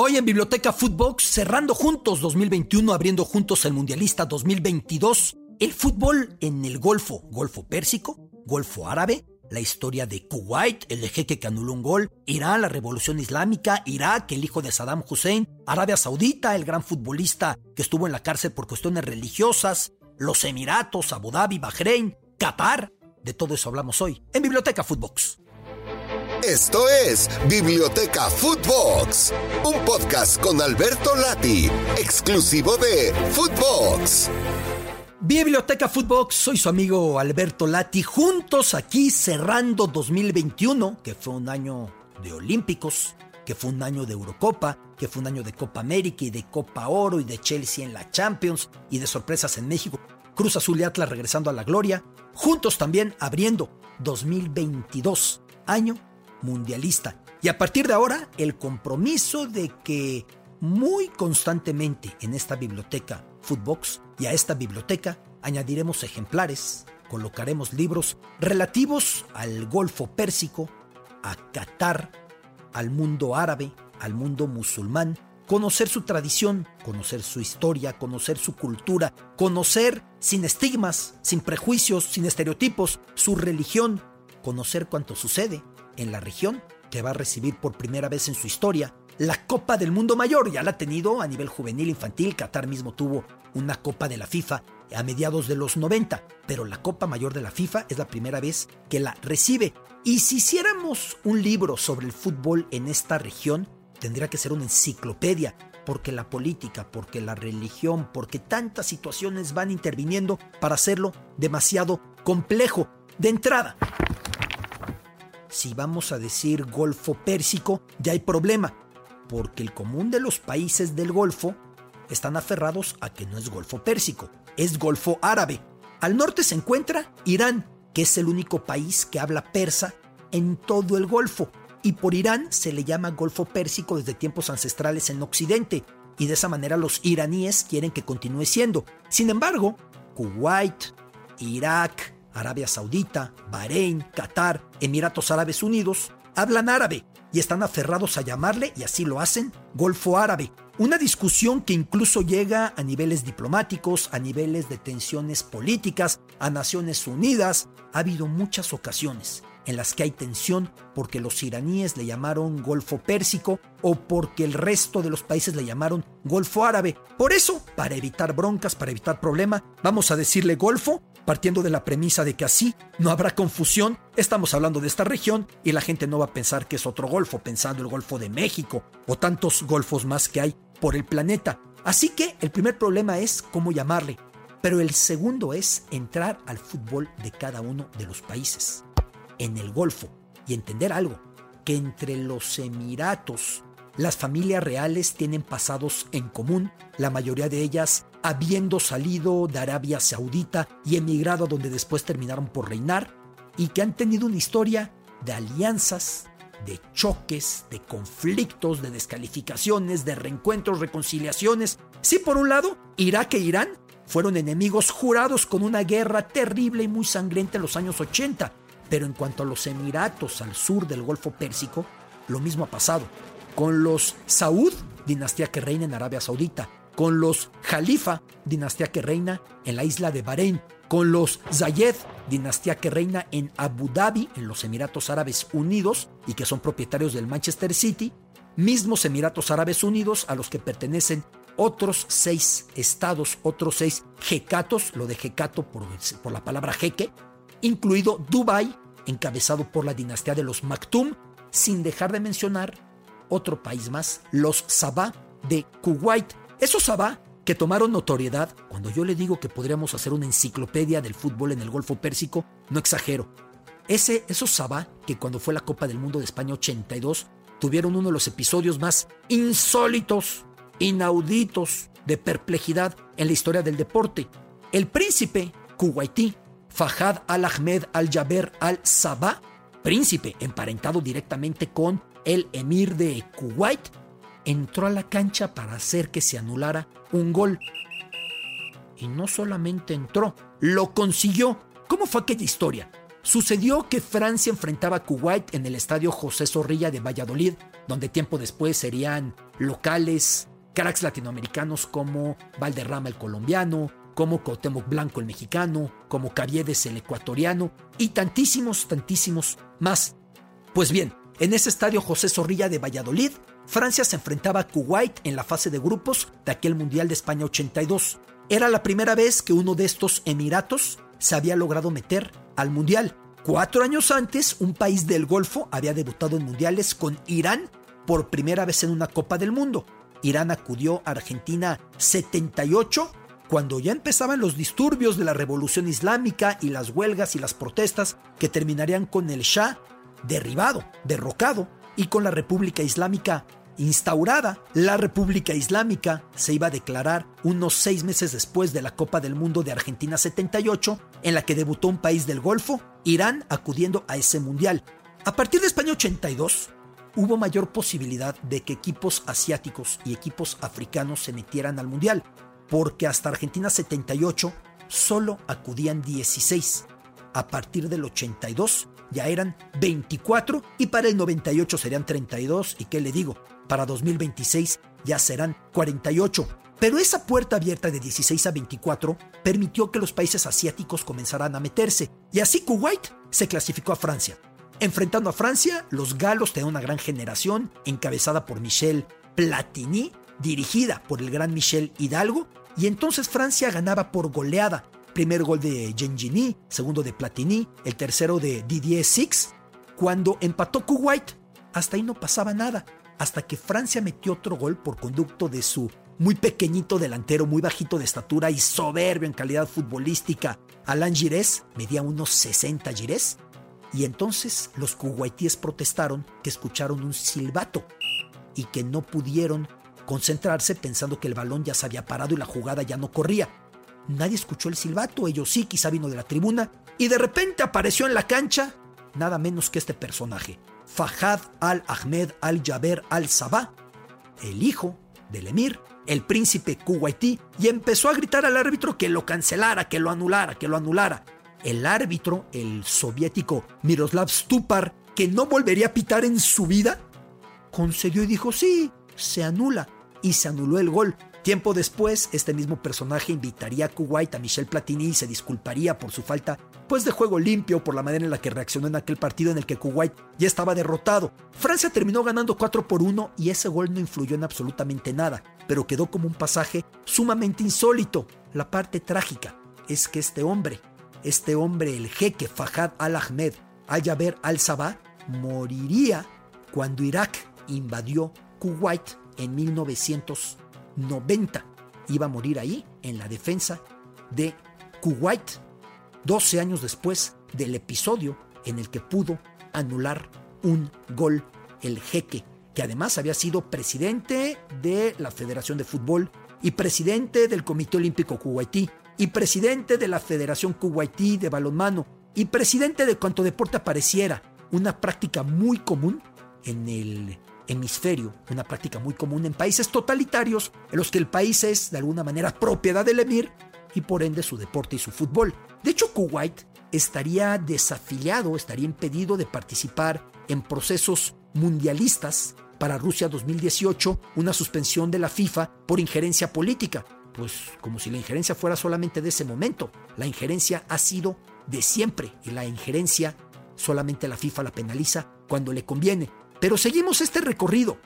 Hoy en Biblioteca Footbox, cerrando juntos 2021, abriendo juntos el Mundialista 2022, el fútbol en el Golfo, Golfo Pérsico, Golfo Árabe, la historia de Kuwait, el jeque que anuló un gol, Irán, la revolución islámica, Irak, el hijo de Saddam Hussein, Arabia Saudita, el gran futbolista que estuvo en la cárcel por cuestiones religiosas, los Emiratos, Abu Dhabi, Bahrein, Qatar. De todo eso hablamos hoy en Biblioteca Footbox. Esto es Biblioteca Footbox, un podcast con Alberto Lati, exclusivo de Footbox. Biblioteca Footbox, soy su amigo Alberto Lati, juntos aquí cerrando 2021, que fue un año de Olímpicos, que fue un año de Eurocopa, que fue un año de Copa América y de Copa Oro y de Chelsea en la Champions y de sorpresas en México. Cruz Azul y Atlas regresando a la gloria, juntos también abriendo 2022, año mundialista. Y a partir de ahora, el compromiso de que muy constantemente en esta biblioteca Footbox y a esta biblioteca añadiremos ejemplares, colocaremos libros relativos al Golfo Pérsico, a Qatar, al mundo árabe, al mundo musulmán, conocer su tradición, conocer su historia, conocer su cultura, conocer sin estigmas, sin prejuicios, sin estereotipos, su religión, conocer cuánto sucede en la región que va a recibir por primera vez en su historia la Copa del Mundo Mayor. Ya la ha tenido a nivel juvenil, infantil. Qatar mismo tuvo una Copa de la FIFA a mediados de los 90, pero la Copa Mayor de la FIFA es la primera vez que la recibe. Y si hiciéramos un libro sobre el fútbol en esta región, tendría que ser una enciclopedia, porque la política, porque la religión, porque tantas situaciones van interviniendo para hacerlo demasiado complejo. De entrada, si vamos a decir Golfo Pérsico, ya hay problema, porque el común de los países del Golfo están aferrados a que no es Golfo Pérsico, es Golfo Árabe. Al norte se encuentra Irán, que es el único país que habla persa en todo el Golfo, y por Irán se le llama Golfo Pérsico desde tiempos ancestrales en Occidente, y de esa manera los iraníes quieren que continúe siendo. Sin embargo, Kuwait, Irak, Arabia Saudita, Bahrein, Qatar, Emiratos Árabes Unidos, hablan árabe y están aferrados a llamarle, y así lo hacen, Golfo Árabe. Una discusión que incluso llega a niveles diplomáticos, a niveles de tensiones políticas, a Naciones Unidas. Ha habido muchas ocasiones en las que hay tensión porque los iraníes le llamaron Golfo Pérsico o porque el resto de los países le llamaron Golfo Árabe. Por eso, para evitar broncas, para evitar problema, vamos a decirle Golfo partiendo de la premisa de que así no habrá confusión, estamos hablando de esta región y la gente no va a pensar que es otro golfo, pensando el Golfo de México o tantos golfos más que hay por el planeta. Así que el primer problema es cómo llamarle, pero el segundo es entrar al fútbol de cada uno de los países, en el Golfo, y entender algo, que entre los Emiratos, las familias reales tienen pasados en común, la mayoría de ellas habiendo salido de Arabia Saudita y emigrado donde después terminaron por reinar, y que han tenido una historia de alianzas, de choques, de conflictos, de descalificaciones, de reencuentros, reconciliaciones. Sí, por un lado, Irak e Irán fueron enemigos jurados con una guerra terrible y muy sangrienta en los años 80, pero en cuanto a los Emiratos al sur del Golfo Pérsico, lo mismo ha pasado. Con los Saud, dinastía que reina en Arabia Saudita, con los Jalifa, dinastía que reina en la isla de Bahrein, con los Zayed, dinastía que reina en Abu Dhabi, en los Emiratos Árabes Unidos, y que son propietarios del Manchester City, mismos Emiratos Árabes Unidos a los que pertenecen otros seis estados, otros seis jecatos, lo de jecato por, por la palabra jeque, incluido Dubai, encabezado por la dinastía de los Maktoum, sin dejar de mencionar otro país más, los Sabah de Kuwait, esos Sabah que tomaron notoriedad, cuando yo le digo que podríamos hacer una enciclopedia del fútbol en el Golfo Pérsico, no exagero. Ese, esos Sabah que cuando fue la Copa del Mundo de España 82 tuvieron uno de los episodios más insólitos, inauditos, de perplejidad en la historia del deporte. El príncipe kuwaití Fahad al-Ahmed al-Jaber al-Sabah, príncipe emparentado directamente con el emir de Kuwait, entró a la cancha para hacer que se anulara un gol. Y no solamente entró, lo consiguió. ¿Cómo fue aquella historia? Sucedió que Francia enfrentaba a Kuwait en el estadio José Zorrilla de Valladolid donde tiempo después serían locales cracks latinoamericanos como Valderrama el colombiano, como Cuauhtémoc Blanco el mexicano, como Caviedes el ecuatoriano y tantísimos, tantísimos más. Pues bien, en ese estadio José Zorrilla de Valladolid, Francia se enfrentaba a Kuwait en la fase de grupos de aquel Mundial de España 82. Era la primera vez que uno de estos Emiratos se había logrado meter al Mundial. Cuatro años antes, un país del Golfo había debutado en mundiales con Irán por primera vez en una Copa del Mundo. Irán acudió a Argentina 78 cuando ya empezaban los disturbios de la revolución islámica y las huelgas y las protestas que terminarían con el Shah derribado, derrocado y con la República Islámica instaurada. La República Islámica se iba a declarar unos seis meses después de la Copa del Mundo de Argentina 78, en la que debutó un país del Golfo, Irán, acudiendo a ese mundial. A partir de España 82, hubo mayor posibilidad de que equipos asiáticos y equipos africanos se metieran al mundial, porque hasta Argentina 78 solo acudían 16. A partir del 82 ya eran 24 y para el 98 serían 32 y qué le digo, para 2026 ya serán 48. Pero esa puerta abierta de 16 a 24 permitió que los países asiáticos comenzaran a meterse y así Kuwait se clasificó a Francia. Enfrentando a Francia, los galos tenían una gran generación encabezada por Michel Platini, dirigida por el gran Michel Hidalgo, y entonces Francia ganaba por goleada Primer gol de Gengini, segundo de Platini, el tercero de Didier Six. Cuando empató Kuwait, hasta ahí no pasaba nada, hasta que Francia metió otro gol por conducto de su muy pequeñito delantero, muy bajito de estatura y soberbio en calidad futbolística, Alain Girés, medía unos 60 Girés, y entonces los kuwaitíes protestaron que escucharon un silbato y que no pudieron concentrarse pensando que el balón ya se había parado y la jugada ya no corría. Nadie escuchó el silbato, ellos sí, quizá vino de la tribuna, y de repente apareció en la cancha nada menos que este personaje, Fahad al-Ahmed al-Jaber al-Sabah, el hijo del emir, el príncipe kuwaití, y empezó a gritar al árbitro que lo cancelara, que lo anulara, que lo anulara. El árbitro, el soviético Miroslav Stupar, que no volvería a pitar en su vida, concedió y dijo, sí, se anula. Y se anuló el gol. Tiempo después, este mismo personaje invitaría a Kuwait a Michel Platini y se disculparía por su falta pues de juego limpio por la manera en la que reaccionó en aquel partido en el que Kuwait ya estaba derrotado. Francia terminó ganando 4 por 1 y ese gol no influyó en absolutamente nada, pero quedó como un pasaje sumamente insólito. La parte trágica es que este hombre, este hombre, el jeque Fahad al-Ahmed al-Jaber al-Sabah, moriría cuando Irak invadió Kuwait en 1900. 90. Iba a morir ahí, en la defensa de Kuwait, 12 años después del episodio en el que pudo anular un gol el jeque, que además había sido presidente de la Federación de Fútbol y presidente del Comité Olímpico Kuwaití y presidente de la Federación Kuwaití de Balonmano y presidente de cuanto deporte apareciera, una práctica muy común en el hemisferio, una práctica muy común en países totalitarios en los que el país es de alguna manera propiedad del emir y por ende su deporte y su fútbol. De hecho, Kuwait estaría desafiliado, estaría impedido de participar en procesos mundialistas para Rusia 2018, una suspensión de la FIFA por injerencia política. Pues como si la injerencia fuera solamente de ese momento. La injerencia ha sido de siempre y la injerencia solamente la FIFA la penaliza cuando le conviene. Pero seguimos este recorrido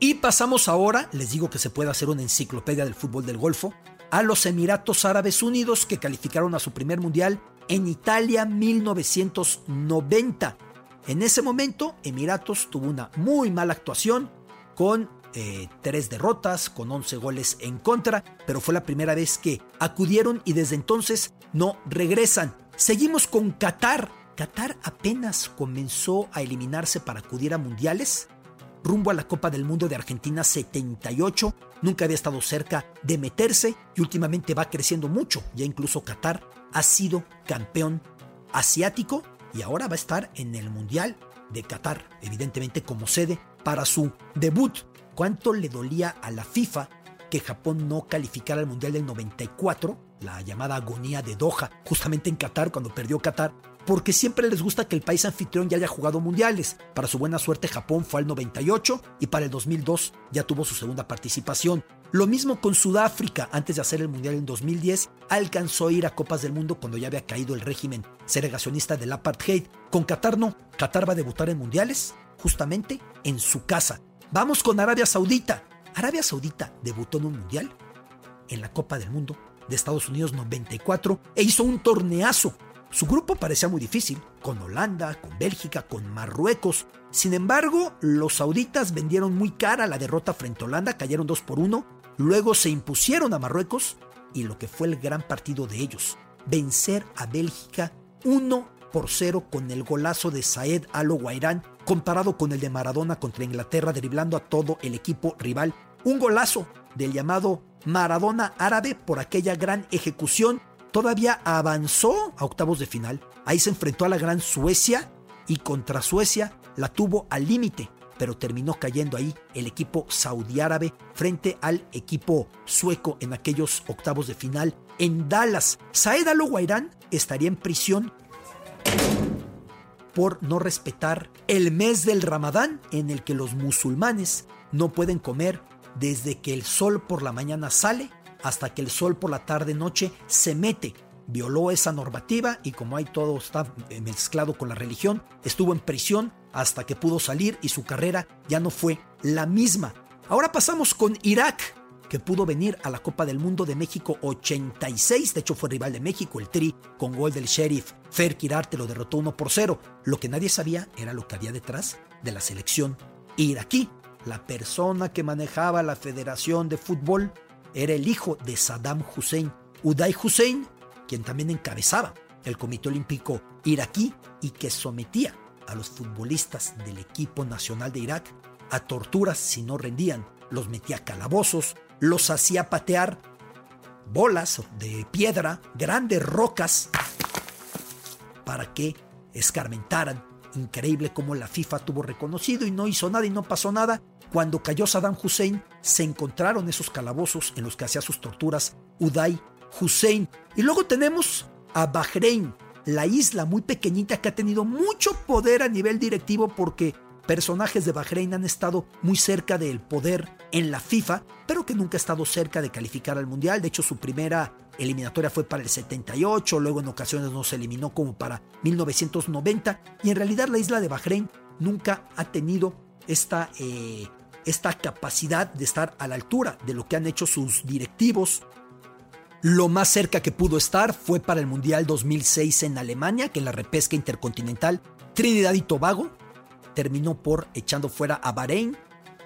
y pasamos ahora, les digo que se puede hacer una enciclopedia del fútbol del Golfo, a los Emiratos Árabes Unidos que calificaron a su primer mundial en Italia 1990. En ese momento, Emiratos tuvo una muy mala actuación con eh, tres derrotas, con 11 goles en contra, pero fue la primera vez que acudieron y desde entonces no regresan. Seguimos con Qatar Qatar apenas comenzó a eliminarse para acudir a mundiales, rumbo a la Copa del Mundo de Argentina 78, nunca había estado cerca de meterse y últimamente va creciendo mucho, ya incluso Qatar ha sido campeón asiático y ahora va a estar en el Mundial de Qatar, evidentemente como sede para su debut. ¿Cuánto le dolía a la FIFA que Japón no calificara al Mundial del 94, la llamada agonía de Doha, justamente en Qatar, cuando perdió Qatar, porque siempre les gusta que el país anfitrión ya haya jugado mundiales. Para su buena suerte Japón fue al 98 y para el 2002 ya tuvo su segunda participación. Lo mismo con Sudáfrica, antes de hacer el mundial en 2010, alcanzó a ir a Copas del Mundo cuando ya había caído el régimen segregacionista del apartheid. Con Qatar no, Qatar va a debutar en mundiales justamente en su casa. Vamos con Arabia Saudita. Arabia Saudita debutó en un mundial en la Copa del Mundo de Estados Unidos 94 e hizo un torneazo su grupo parecía muy difícil, con Holanda, con Bélgica, con Marruecos. Sin embargo, los sauditas vendieron muy cara la derrota frente a Holanda, cayeron 2 por 1, luego se impusieron a Marruecos y lo que fue el gran partido de ellos, vencer a Bélgica 1 por 0 con el golazo de Saed Al Guairán comparado con el de Maradona contra Inglaterra, driblando a todo el equipo rival. Un golazo del llamado Maradona árabe por aquella gran ejecución todavía avanzó a octavos de final. Ahí se enfrentó a la gran Suecia y contra Suecia la tuvo al límite, pero terminó cayendo ahí el equipo saudí árabe frente al equipo sueco en aquellos octavos de final en Dallas. Saed Al Guairán estaría en prisión por no respetar el mes del Ramadán en el que los musulmanes no pueden comer desde que el sol por la mañana sale hasta que el sol por la tarde noche se mete. Violó esa normativa y como ahí todo está mezclado con la religión, estuvo en prisión hasta que pudo salir y su carrera ya no fue la misma. Ahora pasamos con Irak, que pudo venir a la Copa del Mundo de México 86, de hecho fue rival de México, el Tri, con gol del sheriff. Fer Kirarte lo derrotó 1 por 0. Lo que nadie sabía era lo que había detrás de la selección iraquí. La persona que manejaba la Federación de Fútbol era el hijo de Saddam Hussein, Uday Hussein, quien también encabezaba el Comité Olímpico iraquí y que sometía a los futbolistas del equipo nacional de Irak a torturas si no rendían. Los metía a calabozos, los hacía patear bolas de piedra, grandes rocas, para que escarmentaran. Increíble cómo la FIFA tuvo reconocido y no hizo nada y no pasó nada. Cuando cayó Saddam Hussein, se encontraron esos calabozos en los que hacía sus torturas Uday Hussein. Y luego tenemos a Bahrein, la isla muy pequeñita que ha tenido mucho poder a nivel directivo porque personajes de Bahrein han estado muy cerca del poder en la FIFA, pero que nunca ha estado cerca de calificar al Mundial. De hecho, su primera eliminatoria fue para el 78, luego en ocasiones no se eliminó como para 1990, y en realidad la isla de Bahrein nunca ha tenido esta eh, esta capacidad de estar a la altura de lo que han hecho sus directivos. Lo más cerca que pudo estar fue para el Mundial 2006 en Alemania, que la repesca intercontinental Trinidad y Tobago terminó por echando fuera a Bahrein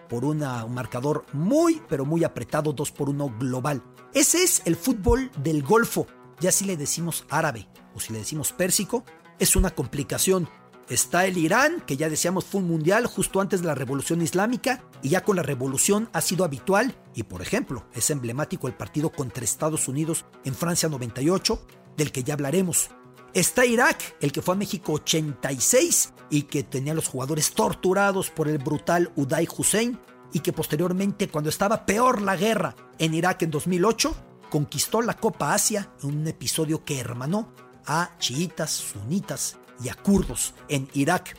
por un marcador muy, pero muy apretado, 2 por 1 global. Ese es el fútbol del Golfo. Ya si le decimos árabe o si le decimos pérsico, es una complicación Está el Irán, que ya decíamos fue un mundial justo antes de la revolución islámica, y ya con la revolución ha sido habitual, y por ejemplo, es emblemático el partido contra Estados Unidos en Francia 98, del que ya hablaremos. Está Irak, el que fue a México 86 y que tenía a los jugadores torturados por el brutal Uday Hussein, y que posteriormente, cuando estaba peor la guerra en Irak en 2008, conquistó la Copa Asia en un episodio que hermanó a chiitas, sunitas y a kurdos en Irak.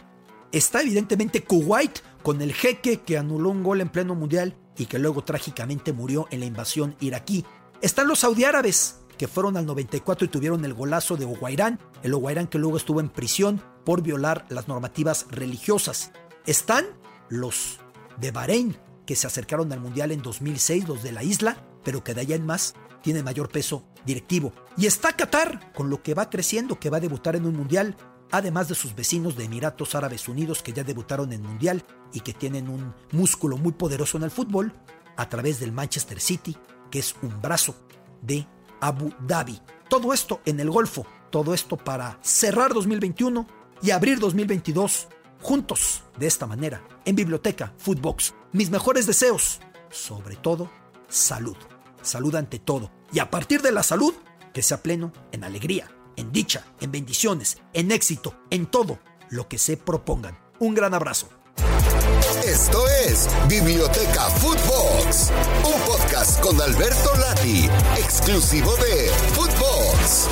Está evidentemente Kuwait con el jeque que anuló un gol en pleno mundial y que luego trágicamente murió en la invasión iraquí. Están los árabes que fueron al 94 y tuvieron el golazo de Oguairán, el Oguairán que luego estuvo en prisión por violar las normativas religiosas. Están los de Bahrein, que se acercaron al Mundial en 2006, los de la isla, pero que de allá en más tiene mayor peso directivo. Y está Qatar, con lo que va creciendo, que va a debutar en un Mundial además de sus vecinos de Emiratos Árabes Unidos que ya debutaron en Mundial y que tienen un músculo muy poderoso en el fútbol, a través del Manchester City, que es un brazo de Abu Dhabi. Todo esto en el Golfo, todo esto para cerrar 2021 y abrir 2022 juntos de esta manera en Biblioteca Footbox. Mis mejores deseos, sobre todo salud. Salud ante todo. Y a partir de la salud, que sea pleno en alegría, en dicha, en bendiciones, en éxito, en todo lo que se propongan. Un gran abrazo. Esto es Biblioteca Footbox, un podcast con Alberto Lati, exclusivo de Footbox.